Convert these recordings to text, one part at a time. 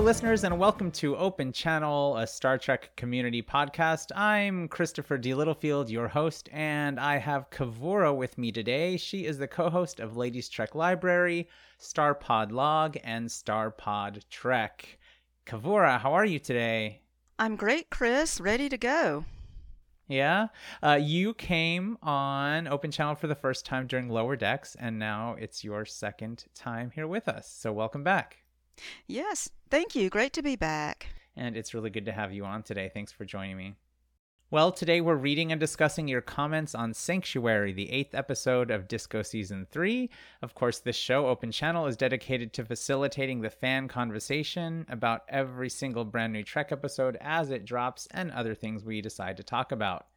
Hello, listeners, and welcome to Open Channel, a Star Trek community podcast. I'm Christopher D. Littlefield, your host, and I have Kavura with me today. She is the co host of Ladies Trek Library, Star Pod Log, and Star Pod Trek. Kavura, how are you today? I'm great, Chris. Ready to go. Yeah. Uh, you came on Open Channel for the first time during Lower Decks, and now it's your second time here with us. So, welcome back. Yes, thank you. Great to be back. And it's really good to have you on today. Thanks for joining me. Well, today we're reading and discussing your comments on Sanctuary, the eighth episode of Disco Season 3. Of course, this show, Open Channel, is dedicated to facilitating the fan conversation about every single brand new Trek episode as it drops and other things we decide to talk about.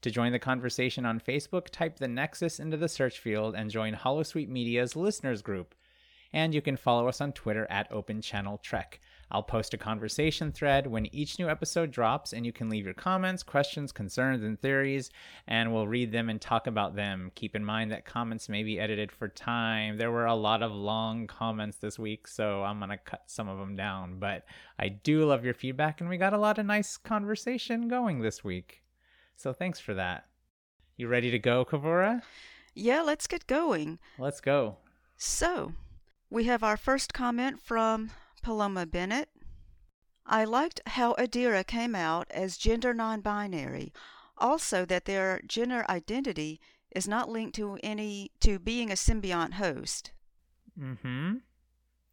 To join the conversation on Facebook, type the Nexus into the search field and join Holosuite Media's listeners group and you can follow us on Twitter at Open Channel Trek. I'll post a conversation thread when each new episode drops, and you can leave your comments, questions, concerns, and theories, and we'll read them and talk about them. Keep in mind that comments may be edited for time. There were a lot of long comments this week, so I'm going to cut some of them down, but I do love your feedback, and we got a lot of nice conversation going this week. So thanks for that. You ready to go, Kavura? Yeah, let's get going. Let's go. So, we have our first comment from Paloma Bennett. I liked how Adira came out as gender non binary, also that their gender identity is not linked to any to being a symbiont host. Mm-hmm.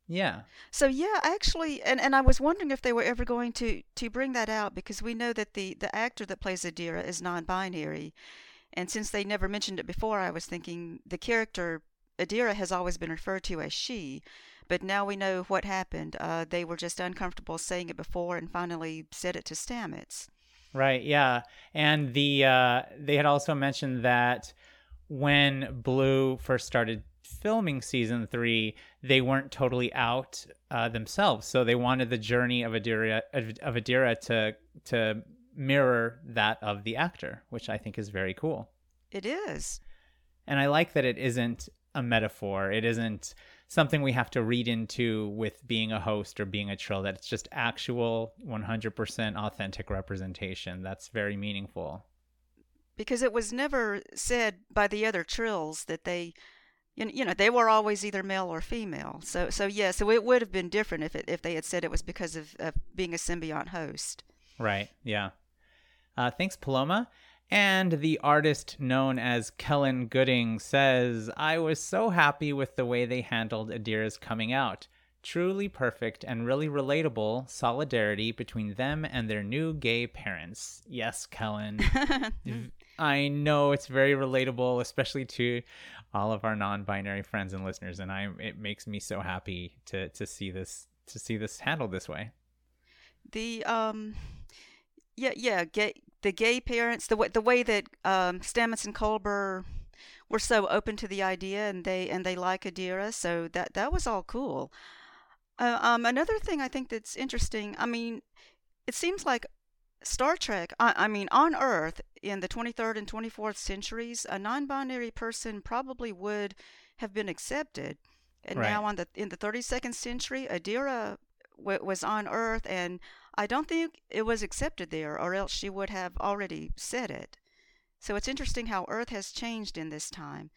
Yeah. So yeah, actually, and, and I was wondering if they were ever going to to bring that out because we know that the the actor that plays Adira is non-binary, and since they never mentioned it before, I was thinking the character Adira has always been referred to as she, but now we know what happened. Uh, they were just uncomfortable saying it before and finally said it to Stamets. Right, yeah. And the uh, they had also mentioned that when Blu first started filming season three, they weren't totally out uh, themselves. So they wanted the journey of Adira of Adira to to mirror that of the actor, which I think is very cool. It is. And I like that it isn't a metaphor. It isn't something we have to read into with being a host or being a trill. That it's just actual 100% authentic representation. That's very meaningful. Because it was never said by the other trills that they, you know, they were always either male or female. So, so yeah, so it would have been different if it, if they had said it was because of, of being a symbiont host. Right. Yeah. Uh, thanks, Paloma. And the artist known as Kellen Gooding says, I was so happy with the way they handled Adira's coming out. Truly perfect and really relatable solidarity between them and their new gay parents. Yes, Kellen. I know it's very relatable, especially to all of our non-binary friends and listeners, and I it makes me so happy to to see this to see this handled this way. The um yeah yeah gay the gay parents, the way the way that um, Stamets and Culber were so open to the idea, and they and they like Adira, so that that was all cool. Uh, um, another thing I think that's interesting. I mean, it seems like Star Trek. I, I mean, on Earth in the 23rd and 24th centuries, a non-binary person probably would have been accepted, and right. now on the in the 32nd century, Adira w- was on Earth and I don't think it was accepted there, or else she would have already said it. So it's interesting how Earth has changed in this time.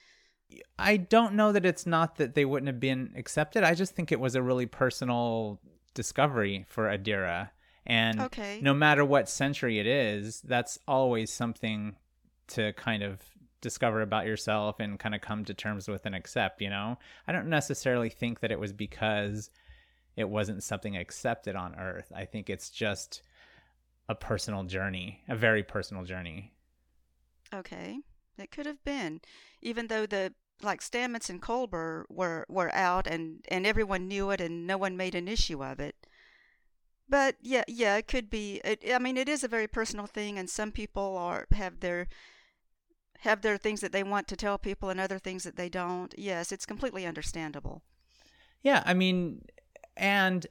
I don't know that it's not that they wouldn't have been accepted. I just think it was a really personal discovery for Adira. And okay. no matter what century it is, that's always something to kind of discover about yourself and kind of come to terms with and accept, you know? I don't necessarily think that it was because it wasn't something accepted on earth. I think it's just a personal journey, a very personal journey. Okay. It could have been. Even though the like Stamets and Culber were were out and and everyone knew it and no one made an issue of it. But yeah, yeah, it could be. It, I mean, it is a very personal thing, and some people are have their have their things that they want to tell people and other things that they don't. Yes, it's completely understandable. Yeah, I mean, and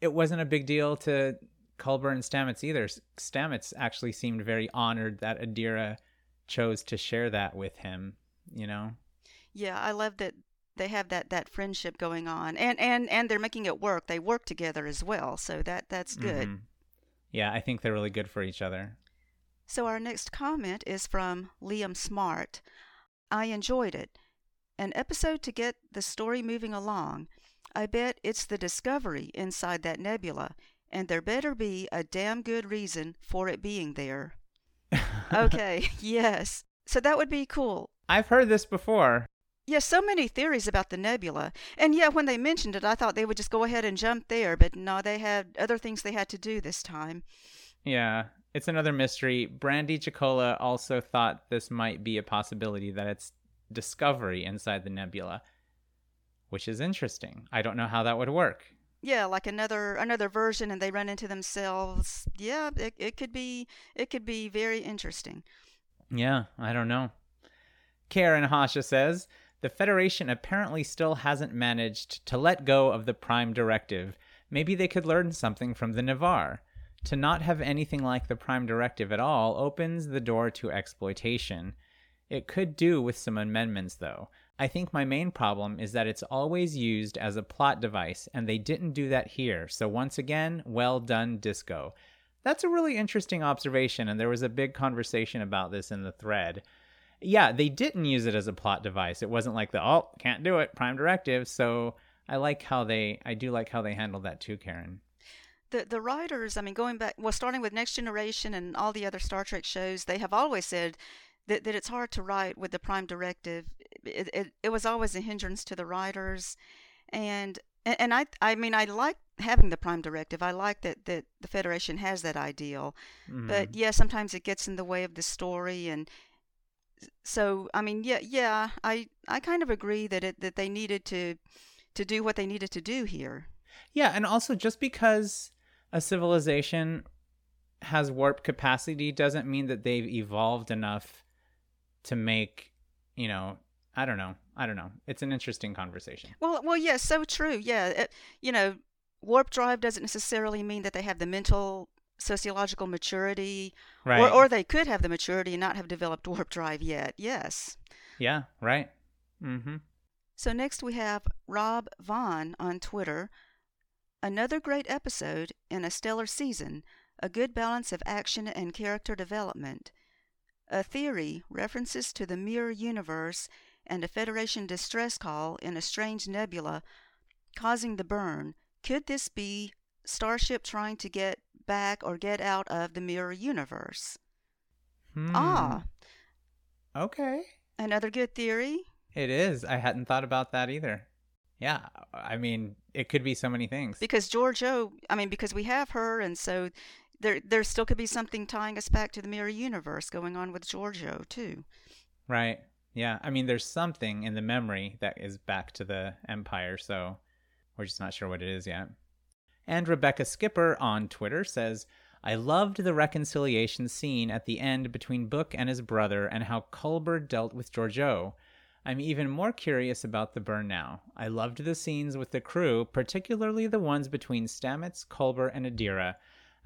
it wasn't a big deal to Culber and Stamets either. Stamets actually seemed very honored that Adira chose to share that with him, you know? Yeah, I love that they have that, that friendship going on. And, and and they're making it work. They work together as well. So that that's good. Mhm. Yeah, I think they're really good for each other. So our next comment is from Liam Smart. I enjoyed it. An episode to get the story moving along. I bet it's the discovery inside that nebula, and there better be a damn good reason for it being there. Okay, yes. So that would be cool. I've heard this before. Yes, so many theories about the nebula. And yeah, when they mentioned it, I thought they would just go ahead and jump there, but no, they had other things they had to do this time. Yeah, it's another mystery. Brandy Chicola also thought this might be a possibility that it's discovery inside the nebula, which is interesting. I don't know how that would work. Yeah, like another another version and they run into themselves. Yeah, it, it could be it could be very interesting. Yeah, I don't know. Karen Hasha says the Federation apparently still hasn't managed to let go of the Prime Directive. Maybe they could learn something from the Navarre. To not have anything like the Prime Directive at all opens the door to exploitation. It could do with some amendments, though. I think my main problem is that it's always used as a plot device, and they didn't do that here. So, once again, well done, Disco. That's a really interesting observation, and there was a big conversation about this in the thread. Yeah, they didn't use it as a plot device. It wasn't like the, oh, can't do it, prime directive. So, I like how they, I do like how they handled that too, Karen. The the writers, I mean, going back, well, starting with Next Generation and all the other Star Trek shows, they have always said that, that it's hard to write with the Prime Directive. It, it, it was always a hindrance to the writers, and and, I I mean I like having the Prime Directive. I like that that the Federation has that ideal, Mhm. but yeah, sometimes it gets in the way of the story and. So I mean, yeah, yeah, I I kind of agree that it that they needed to to do what they needed to do here. Yeah, and also just because a civilization has warp capacity doesn't mean that they've evolved enough to make, you know, I don't know. I don't know. It's an interesting conversation. Well, well, yes, so true. Yeah, it, you know, warp drive doesn't necessarily mean that they have the mental sociological maturity, Right. or or they could have the maturity and not have developed warp drive yet. Yes. yeah, right. Mm-hmm. So next we have Rob Vaughn on Twitter. Another great episode in a stellar season, a good balance of action and character development. A theory, references to the mirror universe, and a Federation distress call in a strange nebula causing the burn. Could this be Starship trying to get back or get out of the mirror universe? Hmm. Ah, Okay. another good theory. It is. I hadn't thought about that either. Yeah, I mean, it could be so many things. because Georgiou, I mean, because we have her, and so there there still could be something tying us back to the mirror universe going on with Georgiou too. Right. Yeah. I mean, there's something in the memory that is back to the Empire, so we're just not sure what it is yet. And Rebecca Skipper on Twitter says, I loved the reconciliation scene at the end between Book and his brother and how Culber dealt with Georgiou. I'm even more curious about the burn now. I loved the scenes with the crew, particularly the ones between Stamets, Culber, and Adira.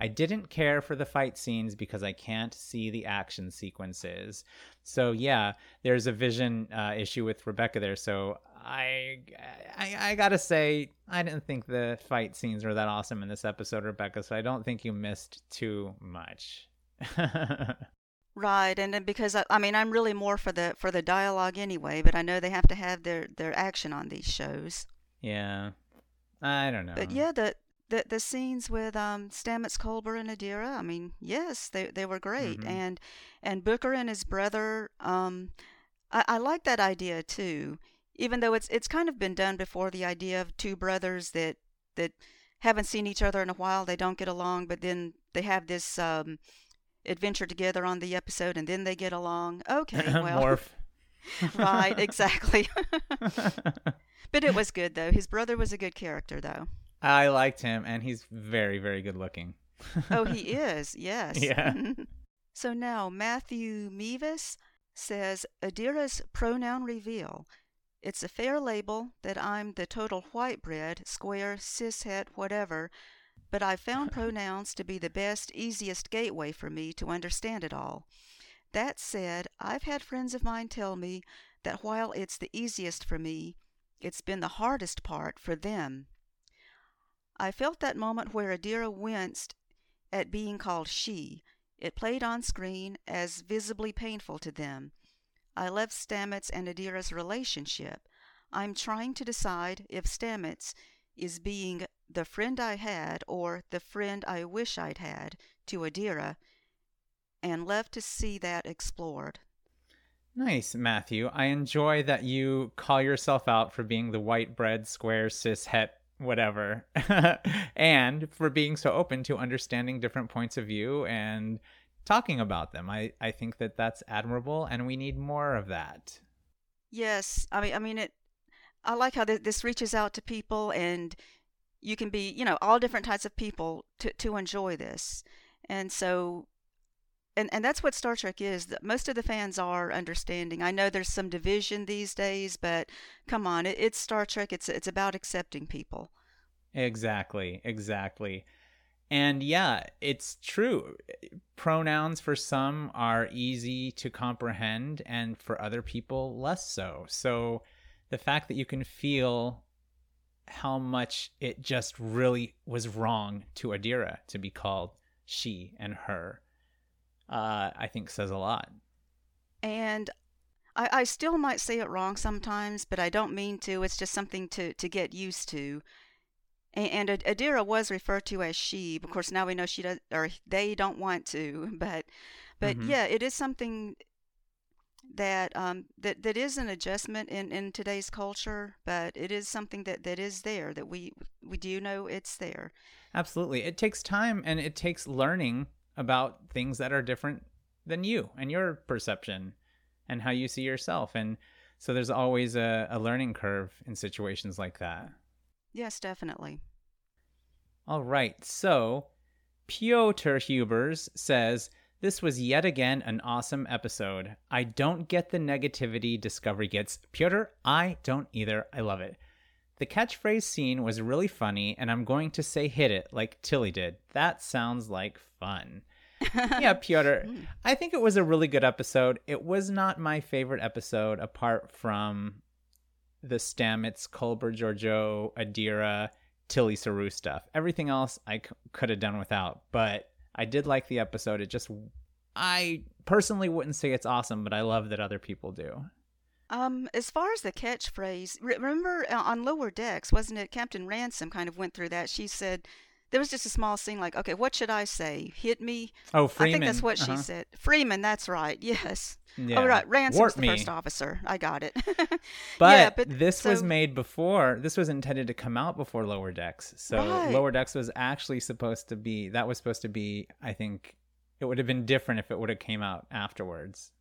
I didn't care for the fight scenes because I can't see the action sequences. So yeah, there's a vision uh, issue with Rebecca there. So I, I I gotta say I didn't think the fight scenes were that awesome in this episode, Rebecca. So I don't think you missed too much. Right, and because I, I mean I'm really more for the for the dialogue anyway, but I know they have to have their their action on these shows. yeah, I don't know. But yeah, the the the scenes with um Stamets, Culber, and Adira, I mean, yes, they they were great, Mhm. and and Booker and his brother, um, I, I like that idea too. Even though it's it's kind of been done before, the idea of two brothers that that haven't seen each other in a while, they don't get along, but then they have this um adventure together on the episode, and then they get along. Okay, well, right, exactly. but it was good though. His brother was a good character though. I liked him, and he's very, very good looking. Oh, he is. Yes. Yeah. so now Matthew Mevis says Adira's pronoun reveal. It's a fair label that I'm the total white bread, square, cishet, whatever, but I've found pronouns to be the best, easiest gateway for me to understand it all. That said, I've had friends of mine tell me that while it's the easiest for me, it's been the hardest part for them. I felt that moment where Adira winced at being called she. It played on screen as visibly painful to them. I love Stamets and Adira's relationship. I'm trying to decide if Stamets is being the friend I had or the friend I wish I'd had to Adira, and love to see that explored. Nice, Matthew. I enjoy that you call yourself out for being the white bread, square, cis, het, whatever, and for being so open to understanding different points of view and talking about them. I, I think that that's admirable, and we need more of that. Yes, I mean, I mean it. I like how th- this reaches out to people, and you can be, you know, all different types of people to to enjoy this, and so. And, and that's what Star Trek is. That most of the fans are understanding. I know there's some division these days, but come on, it, it's Star Trek. It's it's about accepting people. Exactly, exactly. And yeah, it's true. Pronouns for some are easy to comprehend, and for other people, less so. So the fact that you can feel how much it just really was wrong to Adira to be called she and her, uh, I think says a lot. And I, I still might say it wrong sometimes, but I don't mean to. It's just something to, to get used to and, and Adira was referred to as she. Of course, now we know she does, or they don't want to. But, but mm-hmm. yeah, it is something that um, that that is an adjustment in, in today's culture, but it is something that, that is there that we we do know it's there. Absolutely, it takes time and it takes learning about things that are different than you and your perception and how you see yourself, and so there's always a, a learning curve in situations like that. Yes, definitely. All right. So, Piotr Hubers says, This was yet again an awesome episode. I don't get the negativity Discovery gets. Piotr, I don't either. I love it. The catchphrase scene was really funny, and I'm going to say hit it like Tilly did. That sounds like fun. yeah, Piotr, hmm. I think it was a really good episode. It was not my favorite episode apart from the Stamets, Culber, Georgiou, Adira, Tilly Saru stuff. Everything else I c- could have done without, but I did like the episode. It just, I personally wouldn't say it's awesome, but I love that other people do. Um, as far as the catchphrase, remember uh, on Lower Decks, wasn't it Captain Ransom kind of went through that? She said, there was just a small scene like, okay, what should I say? Hit me? Oh, Freeman. I think that's what uh-huh. she said. Freeman, that's right. Yes. Yeah. Oh, right. Ransom's Warp the me. first officer. I got it. but, yeah, but this so... was made before. This was intended to come out before Lower Decks. So right. Lower Decks was actually supposed to be. That was supposed to be. I think it would have been different if it would have came out afterwards.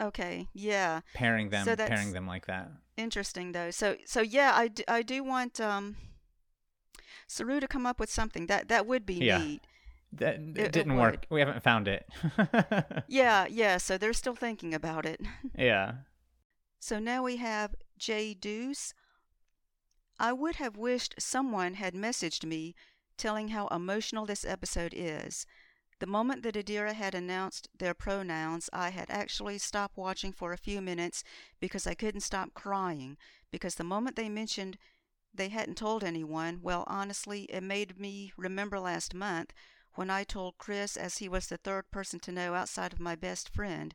Okay. Yeah. Pairing them. So pairing them like that. Interesting though. So so yeah, I do, I do want um, Saru to come up with something that that would be yeah. neat. That it, it didn't it work. We haven't found it. yeah, yeah. So they're still thinking about it. yeah. So now we have J Deuce. I would have wished someone had messaged me telling how emotional this episode is. The moment that Adira had announced their pronouns, I had actually stopped watching for a few minutes because I couldn't stop crying. Because the moment they mentioned they hadn't told anyone, well, honestly, it made me remember last month when I told Chris, as he was the third person to know outside of my best friend,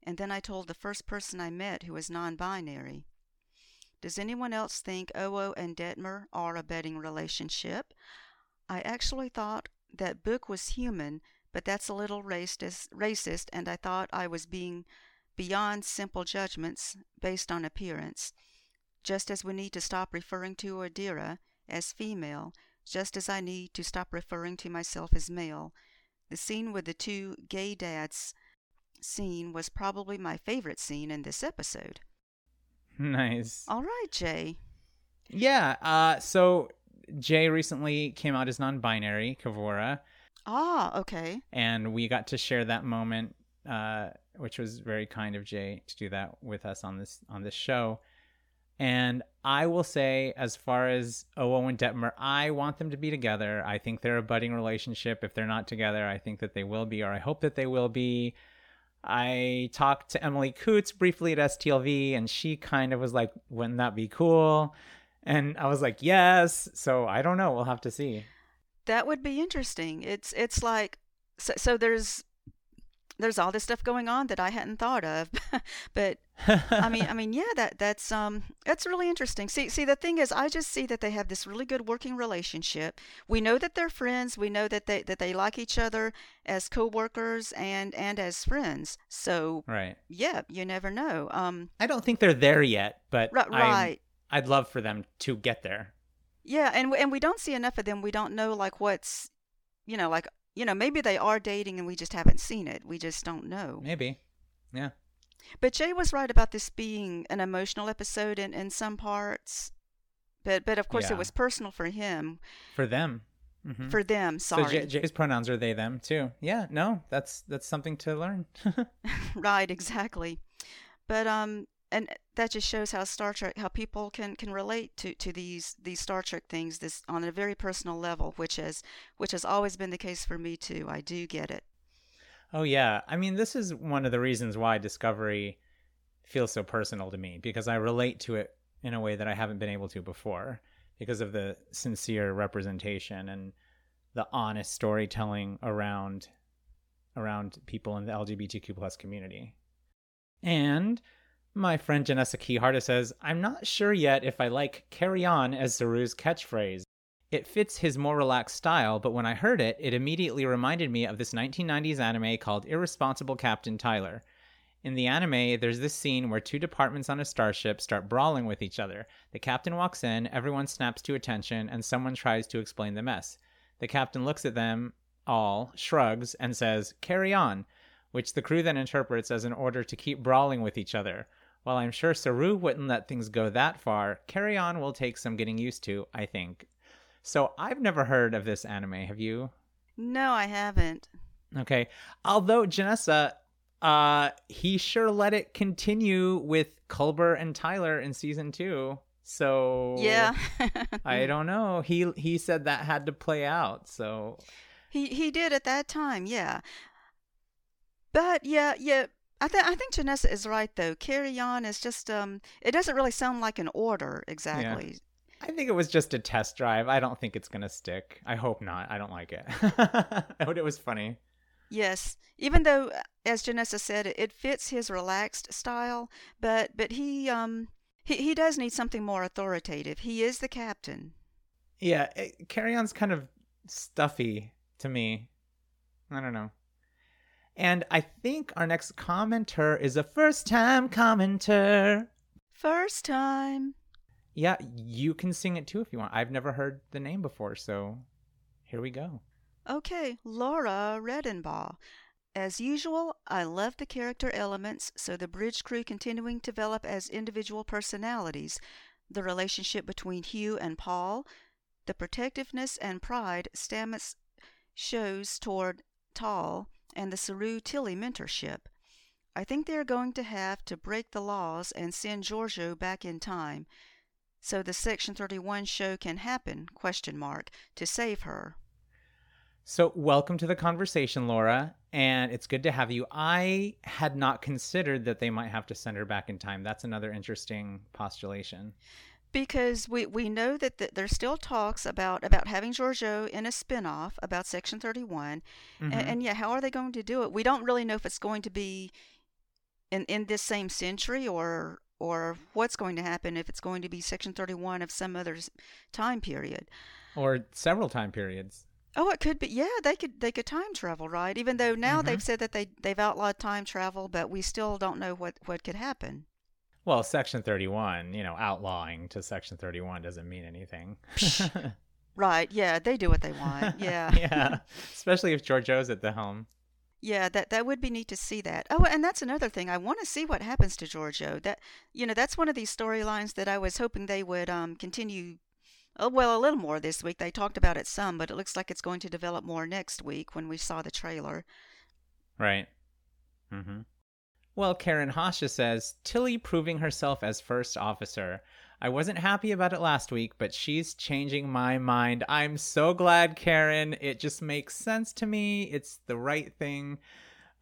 and then I told the first person I met who was non binary. Does anyone else think Owo and Detmer are a betting relationship? I actually thought that Book was human, but that's a little racist, racist, and I thought I was being beyond simple judgments based on appearance. Just as we need to stop referring to Adira as female just as I need to stop referring to myself as male. The scene with the two gay dads scene was probably my favorite scene in this episode. Nice. All right, Jay. Yeah, uh so Jay recently came out as non-binary, Kavura. Ah, okay. And we got to share that moment uh which was very kind of Jay to do that with us on this on this show. And I will say, as far as Owo and Detmer, I want them to be together. I think they're a budding relationship. If they're not together, I think that they will be, or I hope that they will be. I talked to Emily Coutts briefly at STLV, and she kind of was like, wouldn't that be cool? And I was like, yes. So I don't know. We'll have to see. That would be interesting. It's it's like so, so there's there's all this stuff going on that I hadn't thought of. but I mean, I mean, yeah, that that's um that's really interesting. See, see, the thing is, I just see that they have this really good working relationship. We know that they're friends. We know that they that they like each other as co-workers and and as friends. So right, yeah, you never know. Um, I don't think they're there yet, but right, right. I'd love for them to get there. Yeah, and and we don't see enough of them. We don't know like what's, you know, like you know, maybe they are dating and we just haven't seen it. We just don't know. Maybe. Yeah. But Jay was right about this being an emotional episode in, in some parts. But but of course yeah. it was personal for him. For them. Mm-hmm. For them, sorry. So Jay's pronouns are they them too. Yeah, no, that's that's something to learn. right, exactly. But um and that just shows how Star Trek, how people can, can relate to, to these these Star Trek things this on a very personal level, which has which has always been the case for me too. I do get it. Oh yeah, I mean this is one of the reasons why Discovery feels so personal to me because I relate to it in a way that I haven't been able to before because of the sincere representation and the honest storytelling around around people in the LGBTQ plus community. And my friend Janessa Keyharta says, I'm not sure yet if I like carry on as Saru's catchphrase. It fits his more relaxed style, but when I heard it, it immediately reminded me of this 1990s anime called Irresponsible Captain Tyler. In the anime, there's this scene where two departments on a starship start brawling with each other. The captain walks in, everyone snaps to attention, and someone tries to explain the mess. The captain looks at them all, shrugs, and says, Carry on, which the crew then interprets as an order to keep brawling with each other. While I'm sure Saru wouldn't let things go that far, Carry On will take some getting used to, I think. So I've never heard of this anime. Have you? No, I haven't. Okay. Although Janessa, uh, he sure let it continue with Culber and Tyler in season two. So yeah, I don't know. He he said that had to play out. So he he did at that time. Yeah. But yeah, yeah. I think I think Janessa is right though. Carry on is just um it doesn't really sound like an order exactly. Yeah. I think it was just a test drive. I don't think it's gonna stick. I hope not. I don't like it. I but it was funny. Yes, even though, as Janessa said, it fits his relaxed style, but but he um he he does need something more authoritative. He is the captain. Yeah, it, Carry On's kind of stuffy to me. I don't know. And I think our next commenter is a first time commenter. First time. Yeah, you can sing it too if you want. I've never heard the name before, so here we go. Okay, Laura Redenbaugh. As usual, I love the character elements, so the bridge crew continuing to develop as individual personalities, the relationship between Hugh and Paul, the protectiveness and pride Stamets shows toward Tal, and the Saru Tilly mentorship. I think they are going to have to break the laws and send Georgiou back in time so the Section 31 show can happen, question mark, to save her. So, welcome to the conversation, Laura, and it's good to have you. I had not considered that they might have to send her back in time. That's another interesting postulation because we, we know that the, there's still talks about about having Georgiou in a spinoff about Section 31, mm-hmm. and, and, yeah, how are they going to do it? We don't really know if it's going to be in in this same century or or what's going to happen if it's going to be Section 31 of some other time period, or several time periods. Oh, it could be. Yeah, they could they could time travel, right? Even though now mm-hmm. they've said that they they've outlawed time travel, but we still don't know what what could happen. Well, Section 31, you know, outlawing to Section 31 doesn't mean anything. right. Yeah, they do what they want. Yeah. yeah. Especially if Georgiou's at the helm. Yeah, that that would be neat to see that. Oh, and that's another thing. I want to see what happens to Georgiou. That you know, that's one of these storylines that I was hoping they would um continue Oh, well, a little more this week. They talked about it some, but it looks like it's going to develop more next week when we saw the trailer. Right. Mm-hmm. Well, Karen Hasha says Tilly proving herself as first officer. I wasn't happy about it last week, but she's changing my mind. I'm so glad, Karen. It just makes sense to me. It's the right thing.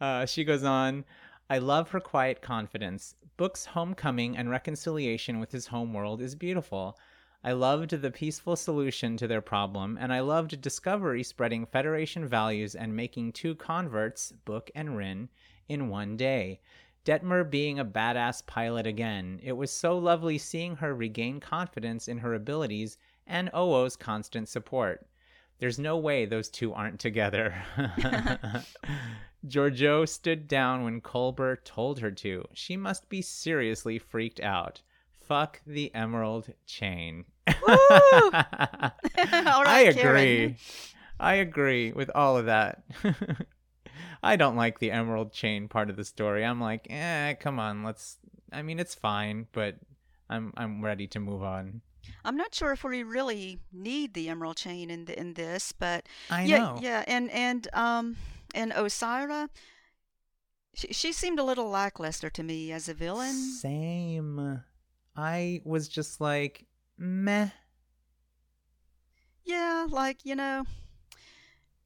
Uh, she goes on. I love her quiet confidence. Book's homecoming and reconciliation with his homeworld is beautiful. I loved the peaceful solution to their problem, and I loved Discovery spreading Federation values and making two converts, Book and Ryn, in one day. Detmer being a badass pilot again. It was so lovely seeing her regain confidence in her abilities and Owo's constant support. There's no way those two aren't together. Georgiou stood down when Culber told her to. She must be seriously freaked out. Fuck the emerald chain. All I agree. Karen. I agree with all of that. I don't like the emerald chain part of the story. I'm like, eh, come on, let's. I mean, it's fine, but I'm I'm ready to move on. I'm not sure if we really need the emerald chain in the, in this, but I yeah, know. yeah, and and um and Osyraa, she, she seemed a little lackluster to me as a villain. Same. I was just like, meh. Yeah, like you know,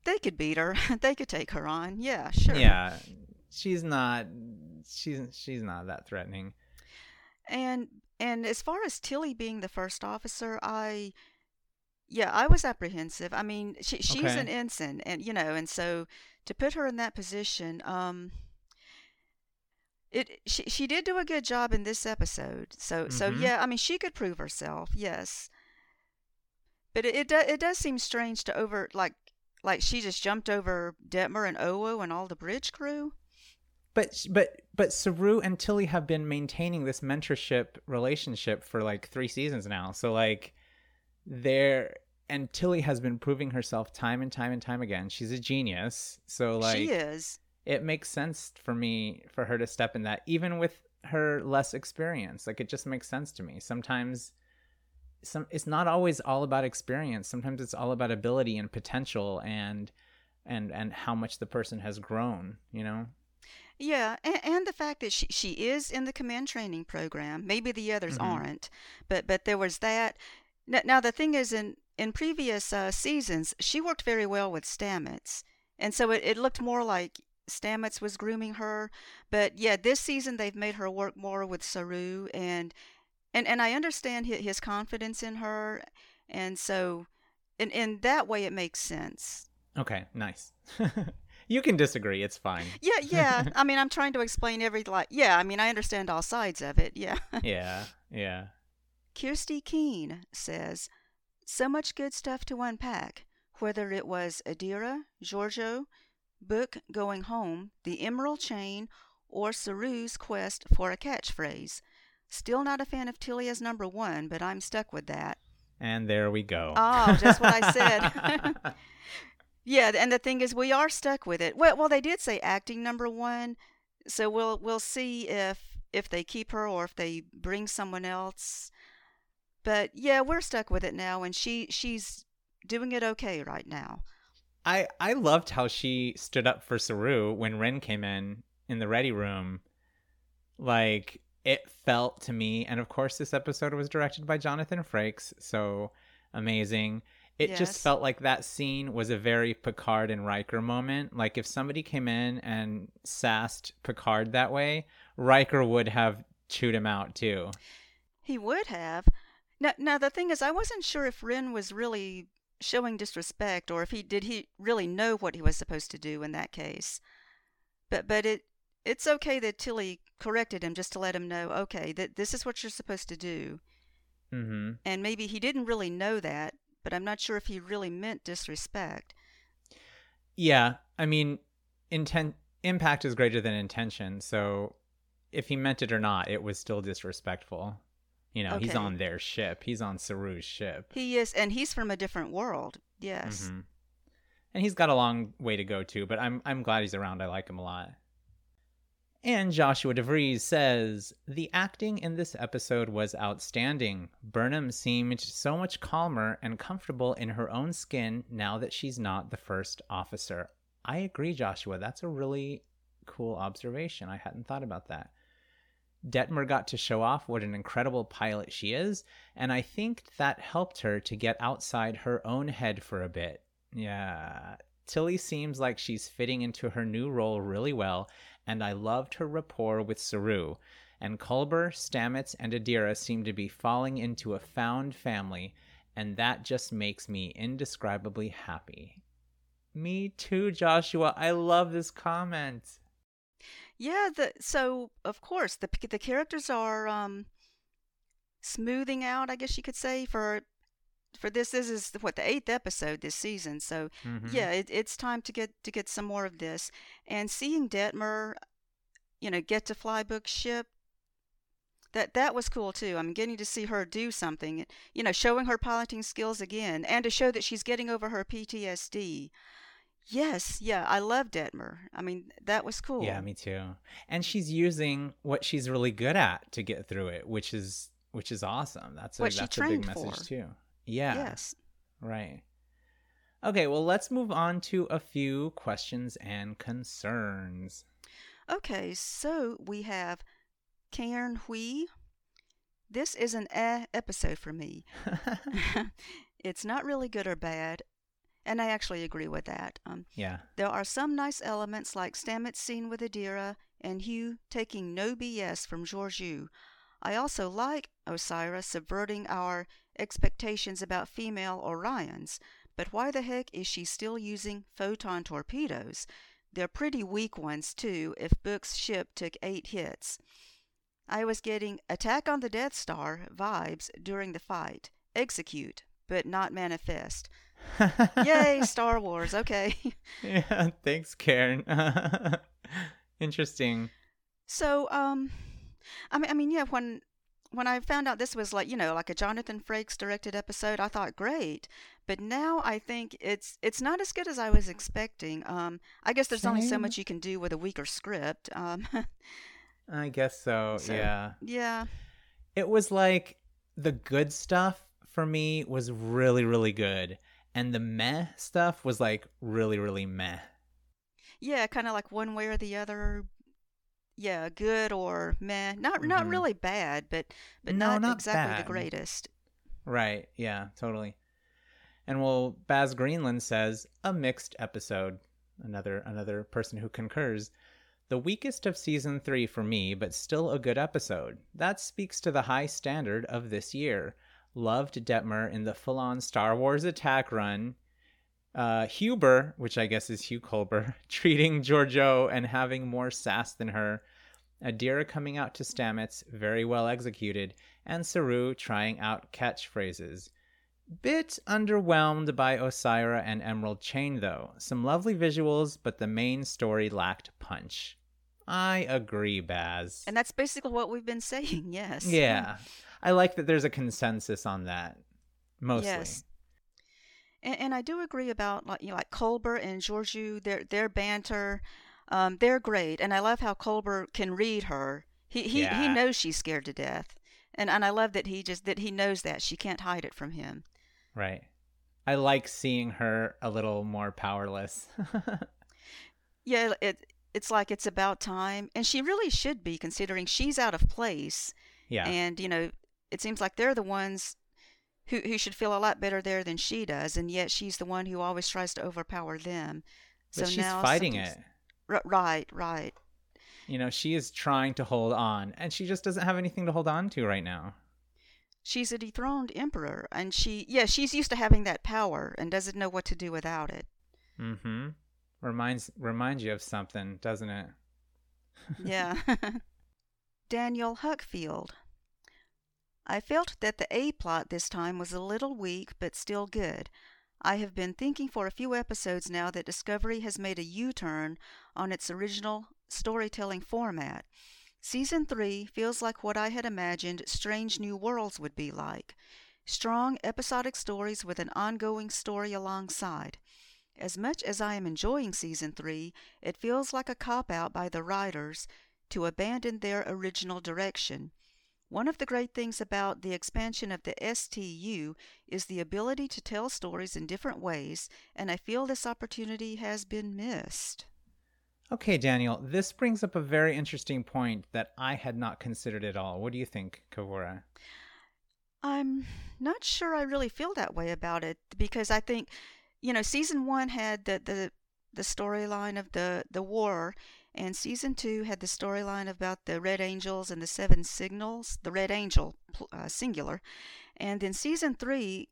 they could beat her. they could take her on. Yeah, sure. Yeah, she's not. She's she's not that threatening. And and as far as Tilly being the first officer, I yeah, I was apprehensive. I mean, she she's Okay. an ensign and you know, and so to put her in that position, um it she she did do a good job in this episode. So so Mhm. yeah, I mean, she could prove herself. Yes. But it it, do, it does seem strange to over like like she just jumped over Detmer and Owo and all the bridge crew. But but but Saru and Tilly have been maintaining this mentorship relationship for like three seasons now. So like they're and Tilly has been proving herself time and time and time again. She's a genius. So like she is. it makes sense for me for her to step in that even with her less experience. Like it just makes sense to me. Sometimes some it's not always all about experience. Sometimes it's all about ability and potential and and and how much the person has grown, you know? Yeah, and, and the fact that she, she is in the command training program. Maybe the others Mhm. aren't, but but there was that. Now, now the thing is, in in previous uh, seasons, she worked very well with Stamets, and so it, it looked more like Stamets was grooming her. But yeah, this season they've made her work more with Saru, and and and I understand his, confidence in her, and so in in that way it makes sense. Okay, nice. you can disagree, it's fine. Yeah, yeah. I mean, I'm trying to explain every like. Yeah, I mean, I understand all sides of it. Yeah. yeah, yeah. Kirsty Keene says, "So much good stuff to unpack. Whether it was Adira, Georgiou, Book going home, the Emerald Chain, or Saru's quest for a catchphrase. Still not a fan of Tilly as number one, but I'm stuck with that. And there we go. Oh, just what I said. Yeah, and the thing is, we are stuck with it. Well, well, they did say acting number one, so we'll we'll see if if they keep her or if they bring someone else. But yeah, we're stuck with it now, and she she's doing it okay right now. I I loved how she stood up for Saru when Ren came in in the ready room. Like it felt to me, and of course this episode was directed by Jonathan Frakes, so amazing. It Yes. just felt like that scene was a very Picard and Riker moment. Like if somebody came in and sassed Picard that way, Riker would have chewed him out too. He would have. Now, now the thing is, I wasn't sure if Ren was really showing disrespect or if he did he really know what he was supposed to do in that case. But but it it's okay that Tilly corrected him just to let him know, okay, that this is what you're supposed to do. hmm And maybe he didn't really know that, but I'm not sure if he really meant disrespect. Yeah, I mean, intent impact is greater than intention. So, if he meant it or not, it was still disrespectful. You know, he's on their ship. He's on Saru's ship. He is, and he's from a different world. Yes. Mhm. And he's got a long way to go too, but I'm I'm glad he's around. I like him a lot. And Joshua DeVries says the acting in this episode was outstanding. Burnham seemed so much calmer and comfortable in her own skin now that she's not the first officer. I agree, Joshua. That's a really cool observation. I hadn't thought about that. Detmer got to show off what an incredible pilot she is, and I think that helped her to get outside her own head for a bit. Yeah, Tilly seems like she's fitting into her new role really well, and I loved her rapport with Saru. And Culber, Stamets, and Adira seem to be falling into a found family, and that just makes me indescribably happy. Me too, Joshua. I love this comment. Yeah, the so of course the the characters are um smoothing out, I guess you could say for for this. This is what the eighth episode this season, so Mhm. yeah, it, it's time to get to get some more of this. And seeing Detmer, you know, get to fly Book's ship, that that was cool too. I'm getting to see her do something, you know, showing her piloting skills again, and to show that she's getting over her PTSD. Yes, yeah, I love Detmer. I mean, that was cool. Yeah, me too. And she's using what she's really good at to get through it, which is which is awesome. That's a What that's a big message for. too. Yeah. Yes. Right. Okay, well, let's move on to a few questions and concerns. Okay, so we have Cairn Hui. This is an eh episode for me. it's not really good or bad, and I actually agree with that. Um, yeah. there are some nice elements like Stamets' scene with Adira and Hugh taking no BS from Georgiou. I also like Osyraa subverting our expectations about female Orions, but why the heck is she still using photon torpedoes? They're pretty weak ones, too, if Book's ship took eight hits. I was getting Attack on the Death Star vibes during the fight. Execute, but not manifest. Yay, Star Wars, okay. yeah, thanks, Karen. Interesting. So, um, I mean, I mean, yeah, when when I found out this was like, you know, like a Jonathan Frakes directed episode, I thought great. But now I think it's it's not as good as I was expecting. Um, I guess there's only so much you can do with a weaker script. Um, I guess so, So- yeah. yeah, It was like the good stuff for me was really, really good. And the meh stuff was like really, really meh. yeah, kind of like one way or the other. Yeah, good or meh. Not not Mhm. really bad, but but No, not, not exactly bad. the greatest. Right. Yeah, totally. And well, Baz Greenland says a mixed episode. Another another person who concurs. The weakest of season 3 for me, but still a good episode. That speaks to the high standard of this year. Loved Detmer in the full-on Star Wars attack run. Uh, Huber, which I guess is Hugh Culber, treating Georgiou and having more sass than her. Adira coming out to Stamets, very well executed, and Saru trying out catchphrases. Bit underwhelmed by Osyraa and Emerald Chain, though. Some lovely visuals, but the main story lacked punch. I agree, Baz. And that's basically what we've been saying. Yes. yeah. I like that there's a consensus on that. Mostly. Yes. And, and I do agree about like you know, like Culber and Georgiou, their their banter, um, they're great, and I love how Culber can read her. He he, he knows she's scared to death, and and I love that he just that he knows that she can't hide it from him. Right. I like seeing her a little more powerless. Yeah, it it's like it's about time, and she really should be considering she's out of place, yeah. and you know it seems like they're the ones. Who, who should feel a lot better there than she does, and yet she's the one who always tries to overpower them. but so she's now fighting it. R- right, right. You know, she is trying to hold on, and she just doesn't have anything to hold on to right now. She's a dethroned emperor, and she, yeah, she's used to having that power and doesn't know what to do without it. Mm-hmm. Reminds reminds you of something, doesn't it? Yeah. Daniel Huckfield. I felt that the A plot this time was a little weak, but still good. I have been thinking for a few episodes now that Discovery has made a U turn on its original storytelling format. Season 3 feels like what I had imagined Strange New Worlds would be like strong episodic stories with an ongoing story alongside. As much as I am enjoying Season 3, it feels like a cop out by the writers to abandon their original direction. One of the great things about the expansion of the STU is the ability to tell stories in different ways, and I feel this opportunity has been missed. Okay, Daniel, this brings up a very interesting point that I had not considered at all. What do you think, Kavura? I'm not sure I really feel that way about it because I think, you know, season one had the the, the storyline of the the war, and season two had the storyline about the Red Angels and the Seven Signals, the Red Angel uh, singular, and then season three,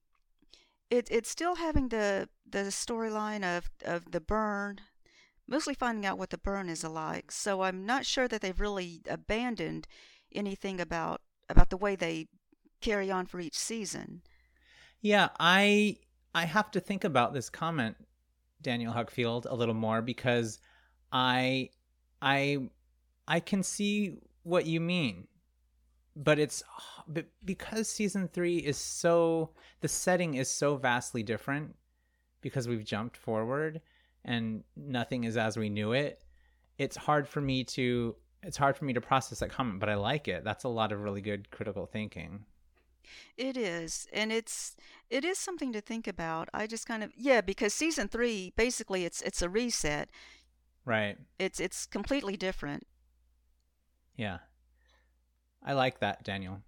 it it's still having the the storyline of of the burn, mostly finding out what the burn is like. So I'm not sure that they've really abandoned anything about about the way they carry on for each season. Yeah, I I have to think about this comment, Daniel Huckfield, a little more because I I I can see what you mean. But it's but because season 3 is so the setting is so vastly different because we've jumped forward and nothing is as we knew it. It's hard for me to it's hard for me to process that comment, but I like it. That's a lot of really good critical thinking. It is, and it's it is something to think about. I just kind of yeah, because season three basically it's it's a reset. Right. It's it's completely different. Yeah. I like that, Daniel.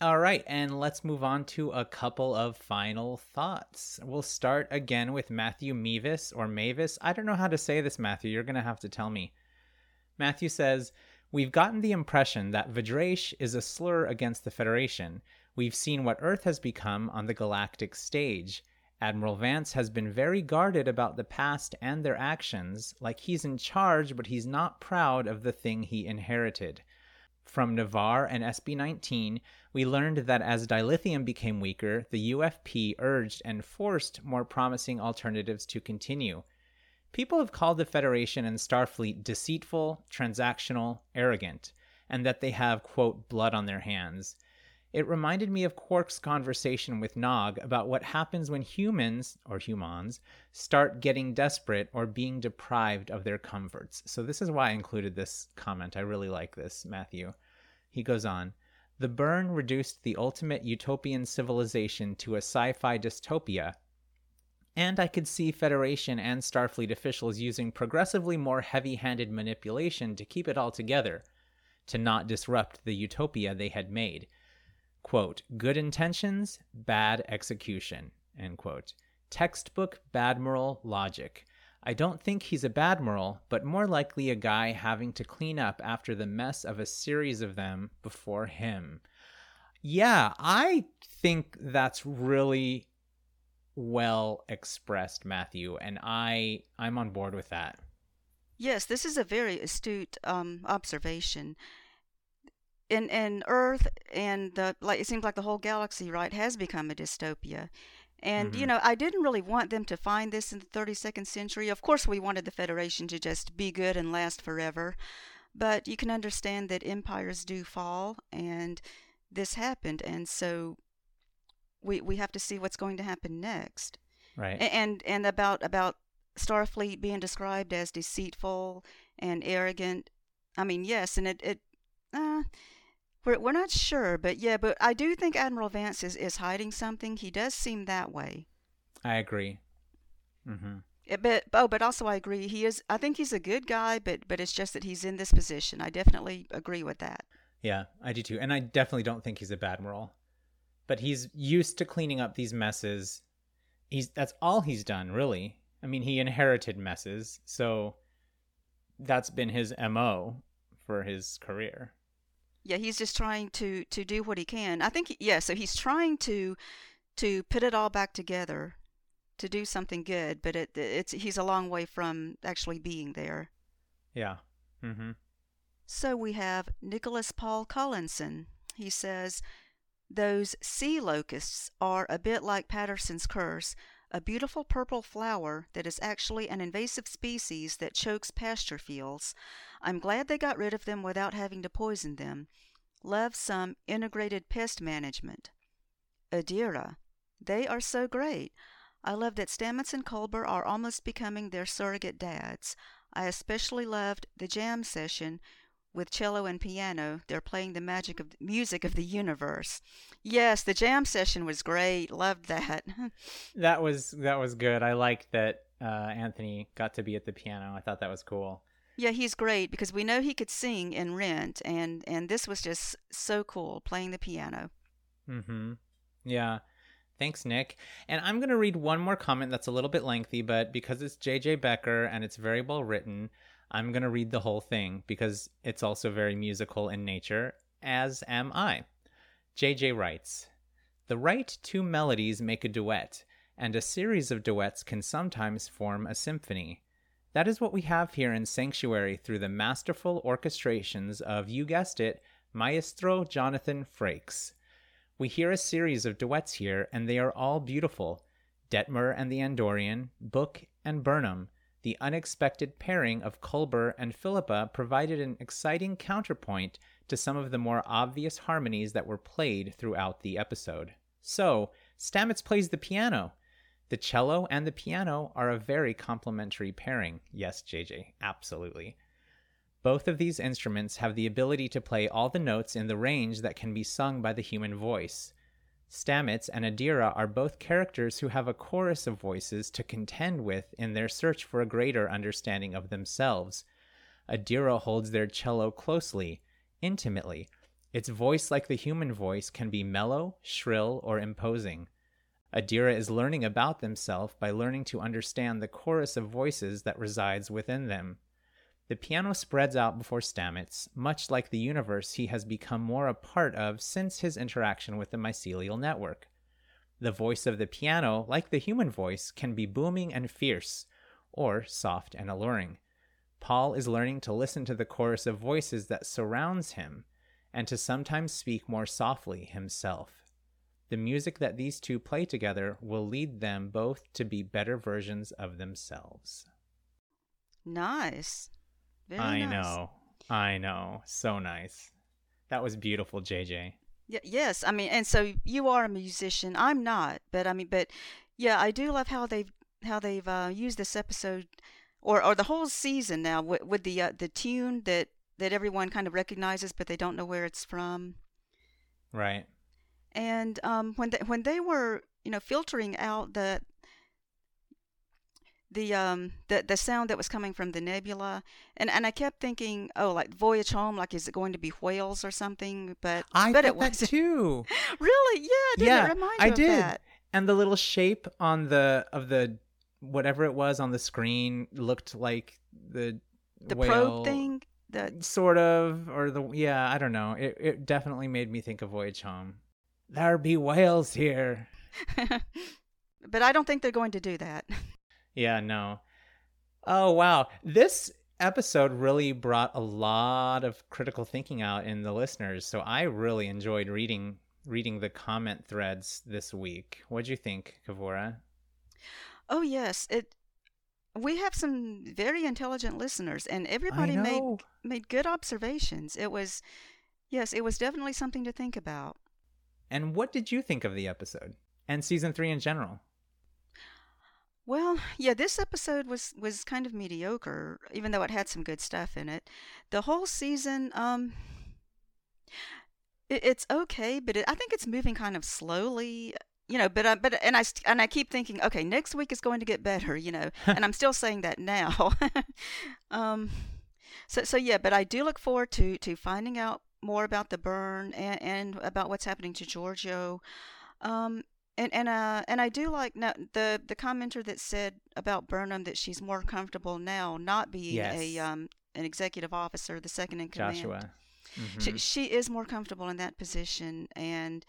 All right, and let's move on to a couple of final thoughts. We'll start again with Matthew Mevis or Mavis. I don't know how to say this, Matthew. You're going to have to tell me. Matthew says, We've gotten the impression that V'draysh is a slur against the Federation. We've seen what Earth has become on the galactic stage. Admiral Vance has been very guarded about the past and their actions, like he's in charge, but he's not proud of the thing he inherited. From Ni'Var and SB 19, we learned that as dilithium became weaker, the UFP urged and forced more promising alternatives to continue. People have called the Federation and Starfleet deceitful, transactional, arrogant, and that they have, quote, blood on their hands. It reminded me of Quark's conversation with Nog about what happens when humans, or humans, start getting desperate or being deprived of their comforts. So, this is why I included this comment. I really like this, Matthew. He goes on The burn reduced the ultimate utopian civilization to a sci fi dystopia. And I could see Federation and Starfleet officials using progressively more heavy handed manipulation to keep it all together, to not disrupt the utopia they had made quote, good intentions, bad execution, end quote. Textbook Badmiral logic. I don't think he's a Badmiral, but more likely a guy having to clean up after the mess of a series of them before him. Yeah, I think that's really well expressed, Matthew, and I I'm on board with that. Yes, this is a very astute um, observation in in Earth and the like it seems like the whole galaxy right has become a dystopia. And mm-hmm. you know, I didn't really want them to find this in the 32nd century. Of course, we wanted the Federation to just be good and last forever. But you can understand that empires do fall and this happened and so we we have to see what's going to happen next. Right. And and about about Starfleet being described as deceitful and arrogant. I mean, yes, and it it uh, we're, we're not sure, but yeah, but I do think Admiral Vance is, is hiding something. He does seem that way. I agree. Mm-hmm. It, but oh, but also I agree. He is. I think he's a good guy, but but it's just that he's in this position. I definitely agree with that. Yeah, I do too, and I definitely don't think he's a bad admiral. But he's used to cleaning up these messes. He's that's all he's done, really. I mean, he inherited messes, so that's been his mo for his career yeah he's just trying to to do what he can. I think yeah so he's trying to to put it all back together to do something good but it it's he's a long way from actually being there. Yeah. Mm-hmm. So we have nicholas paul collinson. He says those sea locusts are a bit like Paterson's curse a beautiful purple flower that is actually an invasive species that chokes pasture fields. I'm glad they got rid of them without having to poison them. Love some integrated pest management. Adira. They are so great. I love that Stamets and Culber are almost becoming their surrogate dads. I especially loved the jam session with cello and piano. They're playing the magic of music of the universe. Yes, the jam session was great. Loved that. that was that was good. I liked that uh, Anthony got to be at the piano. I thought that was cool. Yeah, he's great because we know he could sing in Rent, and and this was just so cool playing the piano. Mm-hmm. Yeah. Thanks, Nick. And I'm going to read one more comment that's a little bit lengthy, but because it's J.J. Becker and it's very well written, I'm going to read the whole thing because it's also very musical in nature, as am I. J.J. writes The right two melodies make a duet, and a series of duets can sometimes form a symphony. That is what we have here in Sanctuary through the masterful orchestrations of, you guessed it, Maestro Jonathan Frakes. We hear a series of duets here, and they are all beautiful. Detmer and the Andorian, Book and Burnham. The unexpected pairing of Culber and Philippa provided an exciting counterpoint to some of the more obvious harmonies that were played throughout the episode. So, Stamets plays the piano. The cello and the piano are a very complementary pairing. Yes, JJ, absolutely. Both of these instruments have the ability to play all the notes in the range that can be sung by the human voice. Stamets and Adira are both characters who have a chorus of voices to contend with in their search for a greater understanding of themselves. Adira holds their cello closely, intimately. Its voice, like the human voice, can be mellow, shrill, or imposing. Adira is learning about themselves by learning to understand the chorus of voices that resides within them. The piano spreads out before Stamets, much like the universe he has become more a part of since his interaction with the mycelial network. The voice of the piano, like the human voice, can be booming and fierce, or soft and alluring. Paul is learning to listen to the chorus of voices that surrounds him, and to sometimes speak more softly himself. The music that these two play together will lead them both to be better versions of themselves. Nice. Very I nice. know. I know. So nice. That was beautiful, JJ. Y- yes, I mean, and so you are a musician. I'm not, but I mean, but yeah, I do love how they've how they've uh, used this episode, or or the whole season now with, with the uh, the tune that that everyone kind of recognizes, but they don't know where it's from. Right. And um, when they when they were you know filtering out the the um the the sound that was coming from the nebula, and and I kept thinking, oh, like voyage home, like is it going to be whales or something? But I but it that wasn't. too. Really? Yeah, yeah, it remind you I did. that? And the little shape on the of the whatever it was on the screen looked like the The whale, probe thing. The sort of, or the yeah, I don't know. It it definitely made me think of Voyage Home. There be whales here. but I don't think they're going to do that. Yeah, no. Oh wow, this episode really brought a lot of critical thinking out in the listeners. So I really enjoyed reading reading the comment threads this week. What'd you think, Kavura? Oh yes, it. We have some very intelligent listeners, and everybody made made good observations. It was, yes, it was definitely something to think about. And what did you think of the episode and season three in general? Well, yeah, this episode was was kind of mediocre, even though it had some good stuff in it. The whole season, um, it, it's okay, but it, I think it's moving kind of slowly. You know, but I, but and I and I keep thinking, okay, next week is going to get better. You know, and I'm still saying that now. um, so so yeah, but I do look forward to to finding out more about the burn and, and about what's happening to Georgiou. Um, and and uh and I do like the the commenter that said about Burnham that she's more comfortable now not being a um an executive officer, the second in command. Joshua. Mhm. She, she is more comfortable in that position, and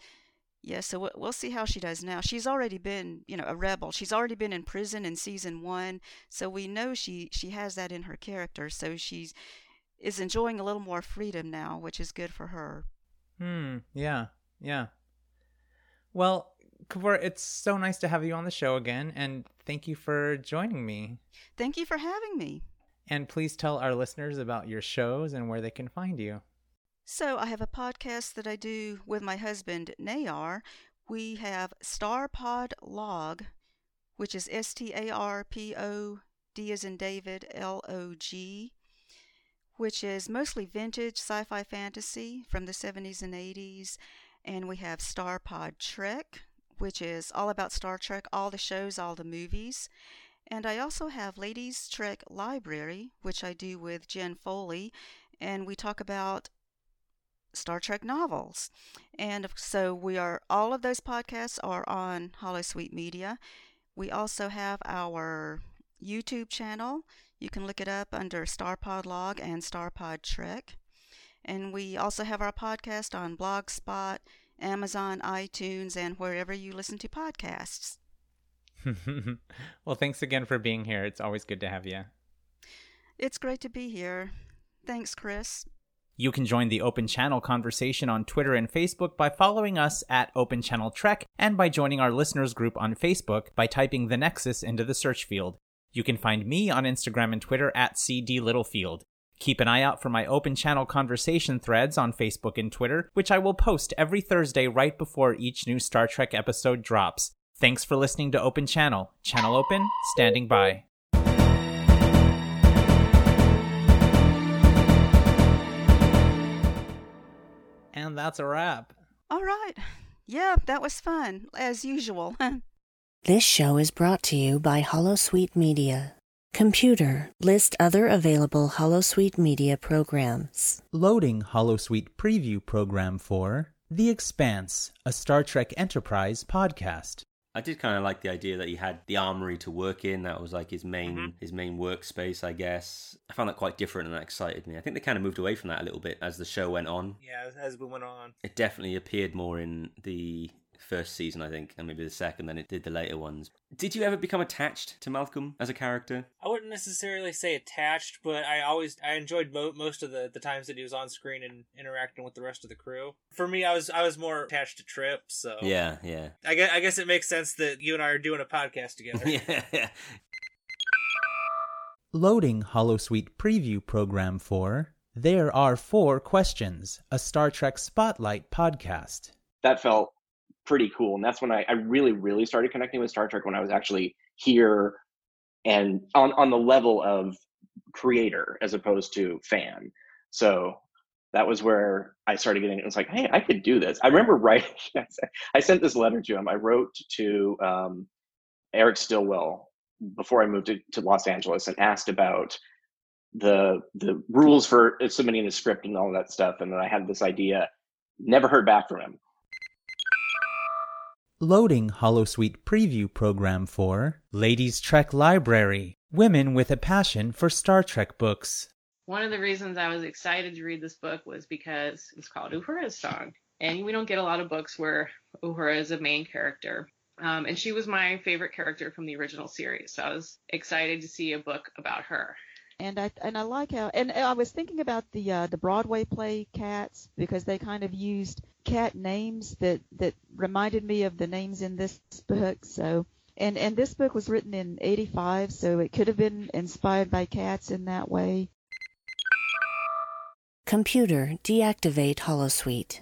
yeah, so we'll, we'll see how she does now. She's already been, you know, a rebel. She's already been in prison in season one, so we know she she has that in her character. So she's is enjoying a little more freedom now, which is good for her. Hmm. Yeah. Yeah. Well, Kavura, it's so nice to have you on the show again, and thank you for joining me. Thank you for having me. And please tell our listeners about your shows and where they can find you. So I have a podcast that I do with my husband Nayar. We have Starpod Log, which is S T A R P O D as in David L O G, which is mostly vintage sci-fi fantasy from the 70s and 80s. And we have Starpod Trek, which is all about Star Trek, all the shows, all the movies. And I also have Ladies Trek Library, which I do with Jen Foley, and we talk about Star Trek novels. And so we are all of those podcasts are on Holosuite Media. We also have our YouTube channel. You can look it up under Starpod Log and Starpod Trek. And we also have our podcast on Blogspot, Amazon, iTunes, and wherever you listen to podcasts. well, thanks again for being here. It's always good to have you. It's great to be here. Thanks, Chris. You can join the Open Channel conversation on Twitter and Facebook by following us at Open Channel Trek and by joining our listeners group on Facebook by typing The Nexus into the search field. You can find me on Instagram and Twitter at CD Littlefield. Keep an eye out for my open channel conversation threads on Facebook and Twitter, which I will post every Thursday right before each new Star Trek episode drops. Thanks for listening to Open Channel. Channel open, standing by. And that's a wrap. All right. Yeah, that was fun, as usual. This show is brought to you by Holosuite Media. Computer, list other available Holosuite Media programs. Loading Holosuite preview program for The Expanse, a Star Trek Enterprise podcast. I did kind of like the idea that he had the armory to work in. That was like his main mm-hmm. his main workspace, I guess. I found that quite different and that excited me. I think they kind of moved away from that a little bit as the show went on. Yeah, as we went on, it definitely appeared more in the first season, I think, and maybe the second then it did the later ones. Did you ever become attached to Malcolm as a character? I wouldn't necessarily say attached, but I always I enjoyed mo- most of the, the times that he was on screen and interacting with the rest of the crew. For me, I was I was more attached to Trip, so yeah, yeah. I guess I guess it makes sense that you and I are doing a podcast together. yeah. Loading Holosuite preview program for There Are Four Questions, a Star Trek Spotlight podcast. That felt pretty cool. And that's when I, I really, really started connecting with Star Trek when I was actually here and on, on the level of creator as opposed to fan. So that was where I started getting, it was like, hey, I could do this. I remember writing, I sent this letter to him. I wrote to um, Eric Stillwell before I moved to, to Los Angeles and asked about the the rules for submitting the script and all that stuff. And then I had this idea, never heard back from him. Loading Holosuite preview program for Ladies Trek Library Women with a Passion for Star Trek Books. One of the reasons I was excited to read this book was because it's called Uhura's Song. And we don't get a lot of books where Uhura is a main character. Um, and she was my favorite character from the original series. So I was excited to see a book about her and I and I like how and I was thinking about the uh, the Broadway play Cats because they kind of used cat names that that reminded me of the names in this book. So and and this book was written in 85, so it could have been inspired by cats in that way. Computer deactivate holosuite.